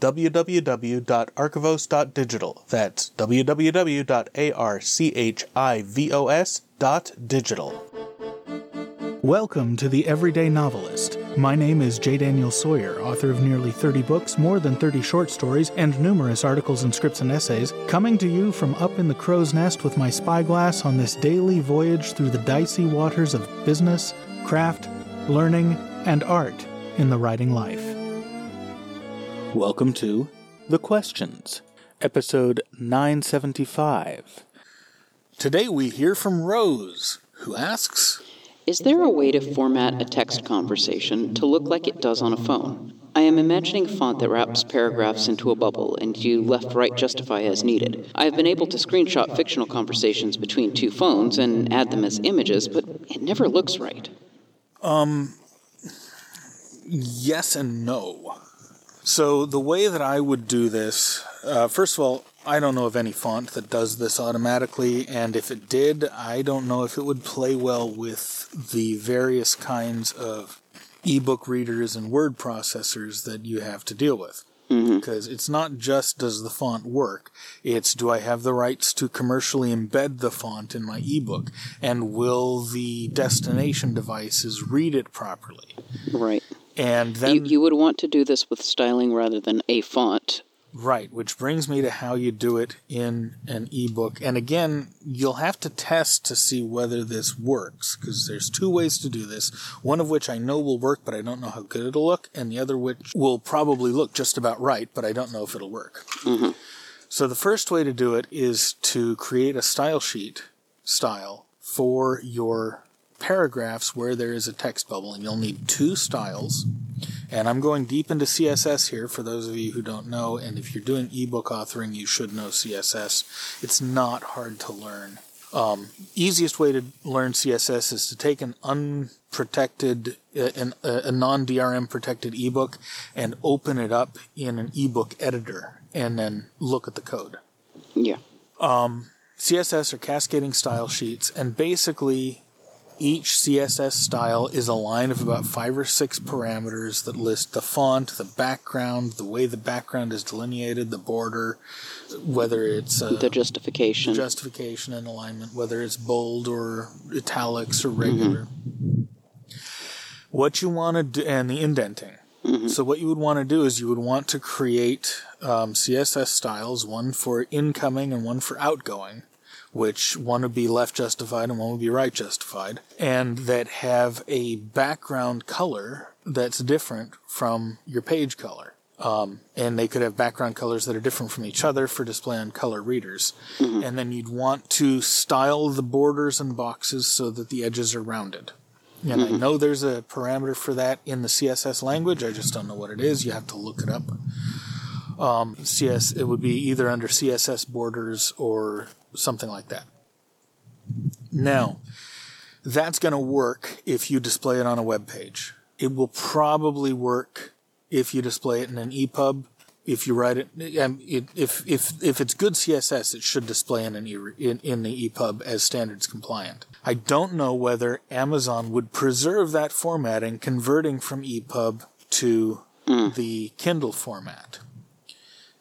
www.archivos.digital. That's www.archivos.digital. Welcome to The Everyday Novelist. My name is J. Daniel Sawyer, author of nearly 30 books, more than 30 short stories, and numerous articles and scripts and essays, coming to you from up in the crow's nest with my spyglass on this daily voyage through the dicey waters of business, craft, learning, and art in the writing life. Welcome to The Questions, episode 975. Today we hear from Rose, who asks Is there a way to format a text conversation to look like it does on a phone? I am imagining font that wraps paragraphs into a bubble and you left right justify as needed. I have been able to screenshot fictional conversations between two phones and add them as images, but it never looks right. Um, yes and no. So the way that I would do this, uh, first of all, I don't know of any font that does this automatically, and if it did, I don't know if it would play well with the various kinds of ebook readers and word processors that you have to deal with. Because it's not just does the font work, it's do I have the rights to commercially embed the font in my ebook, and will the destination devices read it properly? Right. And then You, you would want to do this with styling rather than a font. Right, which brings me to how you do it in an ebook. And again, you'll have to test to see whether this works, because there's two ways to do this. One of which I know will work, but I don't know how good it'll look, and the other which will probably look just about right, but I don't know if it'll work. Mm-hmm. So the first way to do it is to create a style sheet style for your paragraphs where there is a text bubble, and you'll need two styles. And I'm going deep into CSS here for those of you who don't know. And if you're doing ebook authoring, you should know CSS. It's not hard to learn. Um, easiest way to learn CSS is to take an unprotected, uh, an, a non DRM protected ebook and open it up in an ebook editor and then look at the code. Yeah. CSS are cascading style sheets, and basically each CSS style is a line of about five or six parameters that list the font, the background, the way the background is delineated, the border, whether it's uh, The justification. justification and alignment, whether it's bold or italics or regular. What you want to do, and the indenting. So what you would want to do is you would want to create um, CSS styles, one for incoming and one for outgoing, which one would be left justified and one would be right justified, and that have a background color that's different from your page color. Um, and they could have background colors that are different from each other for display on color readers. And then you'd want to style the borders and boxes so that the edges are rounded. And I know there's a parameter for that in the CSS language. I just don't know what it is. You have to look it up. Um, CS, it would be either under CSS borders or something like that. Now, that's going to work if you display it on a web page. It will probably work if you display it in an EPUB. If you write it, um, if if if it's good CSS, it should display in an e, in, in the EPUB as standards compliant. I don't know whether Amazon would preserve that formatting, converting from EPUB to the Kindle format.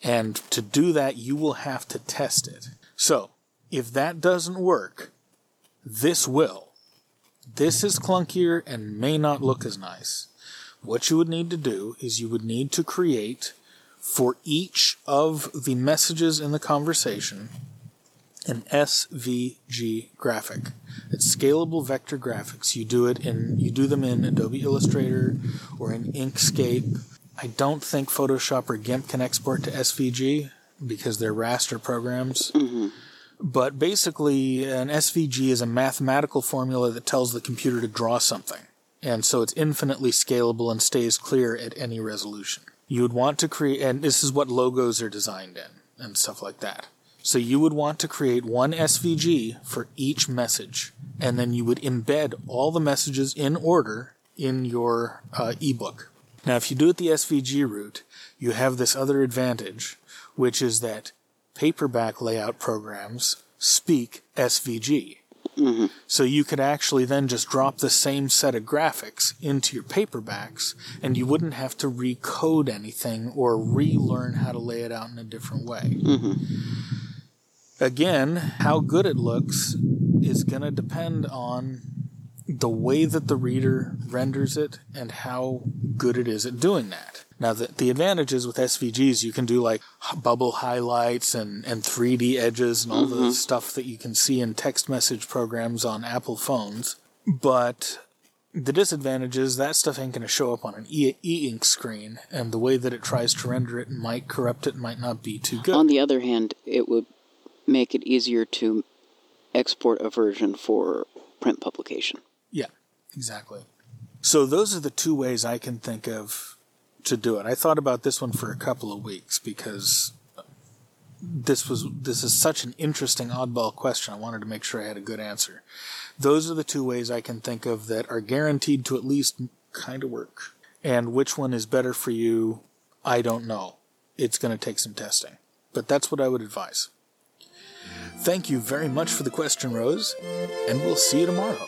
And to do that, you will have to test it. So, if that doesn't work, this will. This is clunkier and may not look as nice. What you would need to do is you would need to create for each of the messages in the conversation an SVG graphic. It's scalable vector graphics. You do it in you do them in Adobe Illustrator or in Inkscape. I don't think Photoshop or GIMP can export to SVG because they're raster programs. But basically, an SVG is a mathematical formula that tells the computer to draw something. And so it's infinitely scalable and stays clear at any resolution. You would want to create, and this is what logos are designed in and stuff like that. So you would want to create one SVG for each message, and then you would embed all the messages in order in your uh, ebook. Now, if you do it the SVG route, you have this other advantage, which is that paperback layout programs speak SVG. Mm-hmm. So you could actually then just drop the same set of graphics into your paperbacks, and you wouldn't have to recode anything or relearn how to lay it out in a different way. Mm-hmm. Again, how good it looks is going to depend on the way that the reader renders it and how good it is at doing that. Now, the, the advantages with SVGs, you can do like bubble highlights and, and 3D edges and all mm-hmm. the stuff that you can see in text message programs on Apple phones. But the disadvantage is that stuff ain't going to show up on an e ink screen, and the way that it tries to render it might corrupt it, might not be too good. On the other hand, it would make it easier to export a version for print publication. Exactly. So those are the two ways I can think of to do it. I thought about this one for a couple of weeks because this was this is such an interesting oddball question. I wanted to make sure I had a good answer. Those are the two ways I can think of that are guaranteed to at least kind of work. And which one is better for you, I don't know. It's going to take some testing. But that's what I would advise. Thank you very much for the question, Rose, and we'll see you tomorrow.